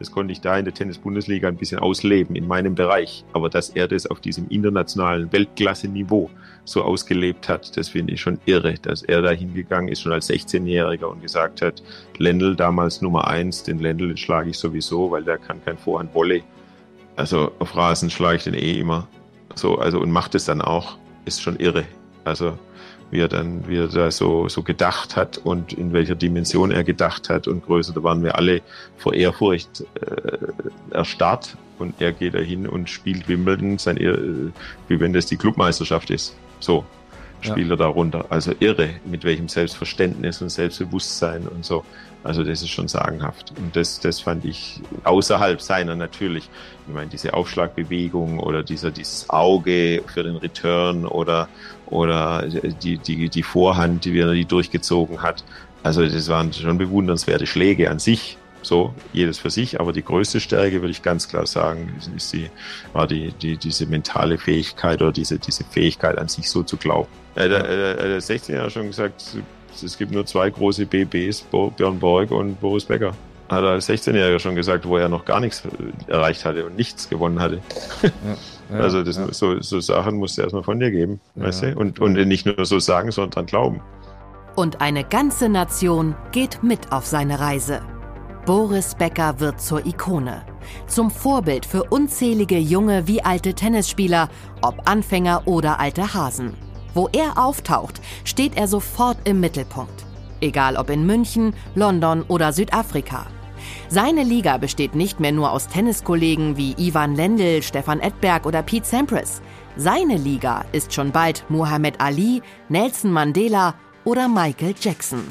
S4: Das konnte ich da in der Tennis-Bundesliga ein bisschen ausleben, in meinem Bereich. Aber dass er das auf diesem internationalen Weltklasse-Niveau so ausgelebt hat, das finde ich schon irre, dass er da hingegangen ist, schon als 16-Jähriger und gesagt hat, Lendl damals Nummer eins, den Lendl schlage ich sowieso, weil der kann kein Vorhand Volley. Also auf Rasen schlage ich den eh immer. So, also und macht es dann auch, ist schon irre. Also wie er dann, wie er da so, so gedacht hat und in welcher Dimension er gedacht hat und größer, da waren wir alle vor Ehrfurcht äh, erstarrt. Und er geht dahin und spielt Wimbledon, sein, äh, wie wenn das die Clubmeisterschaft ist. So spielt er da runter. Also irre, mit welchem Selbstverständnis und Selbstbewusstsein und so. Also das ist schon sagenhaft. Und das, das fand ich außerhalb seiner natürlich. Ich meine, diese Aufschlagbewegung oder dieser, dieses Auge für den Return oder, oder die, die, die Vorhand, die er die durchgezogen hat. Also das waren schon bewundernswerte Schläge an sich. So, jedes für sich, aber die größte Stärke, würde ich ganz klar sagen, ist, ist die, war die, die, diese mentale Fähigkeit oder diese, diese Fähigkeit an sich so zu glauben. Er hat, er, hat- er hat 16 Jahre schon gesagt, es gibt nur zwei große BBs, Bo- Björn Borg und Boris Becker. Hat er als 16-Jähriger schon gesagt, wo er noch gar nichts äh, erreicht hatte und nichts gewonnen hatte.
S3: Ja, *laughs*
S4: also das,
S3: ja.
S4: so, so Sachen musst du erstmal von dir geben,
S3: Ja.
S4: weißt du? Und, und nicht nur so sagen, sondern dran glauben.
S2: Und eine ganze Nation geht mit auf seine Reise. Boris Becker wird zur Ikone. Zum Vorbild für unzählige junge wie alte Tennisspieler, ob Anfänger oder alte Hasen. Wo er auftaucht, steht er sofort im Mittelpunkt. Egal ob in München, London oder Südafrika. Seine Liga besteht nicht mehr nur aus Tenniskollegen wie Ivan Lendl, Stefan Edberg oder Pete Sampras. Seine Liga ist schon bald Muhammad Ali, Nelson Mandela oder Michael Jackson.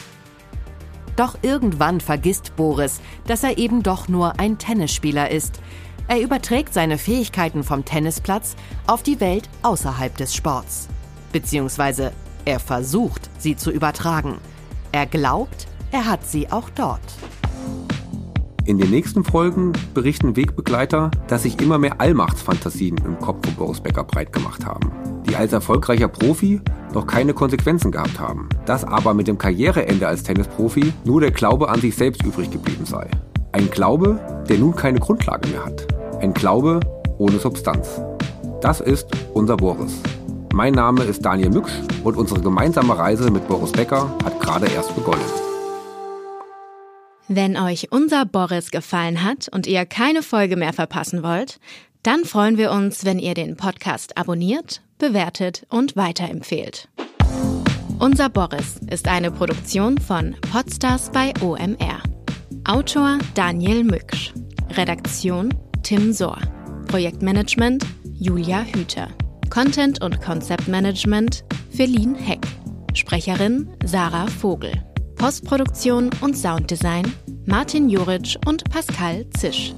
S2: Doch irgendwann vergisst Boris, dass er eben doch nur ein Tennisspieler ist. Er überträgt seine Fähigkeiten vom Tennisplatz auf die Welt außerhalb des Sports. Beziehungsweise er versucht, sie zu übertragen. Er glaubt, er hat sie auch dort.
S3: In den nächsten Folgen berichten Wegbegleiter, dass sich immer mehr Allmachtsfantasien im Kopf von Boris Becker breit gemacht haben, die als erfolgreicher Profi noch keine Konsequenzen gehabt haben. Dass aber mit dem Karriereende als Tennisprofi nur der Glaube an sich selbst übrig geblieben sei. Ein Glaube, der nun keine Grundlage mehr hat. Ein Glaube ohne Substanz. Das ist unser Boris. Mein Name ist Daniel Mücksch und unsere gemeinsame Reise mit Boris Becker hat gerade erst begonnen.
S8: Wenn euch unser Boris gefallen hat und ihr keine Folge mehr verpassen wollt, dann freuen wir uns, wenn ihr den Podcast abonniert, bewertet und weiterempfehlt. Unser Boris ist eine Produktion von Podstars bei OMR. Autor Daniel Mücksch. Redaktion Tim Sohr. Projektmanagement Julia Hüter. Content und Konzeptmanagement Feline Heck. Sprecherin Sarah Vogel. Postproduktion und Sounddesign Martin Juric und Pascal Zisch.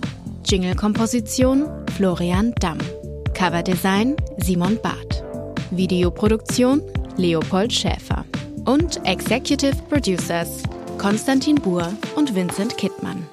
S8: Jingle-Komposition Florian Damm. Coverdesign Simon Barth. Videoproduktion Leopold Schäfer. Und Executive Producers Konstantin Buhr und Vincent Kittmann.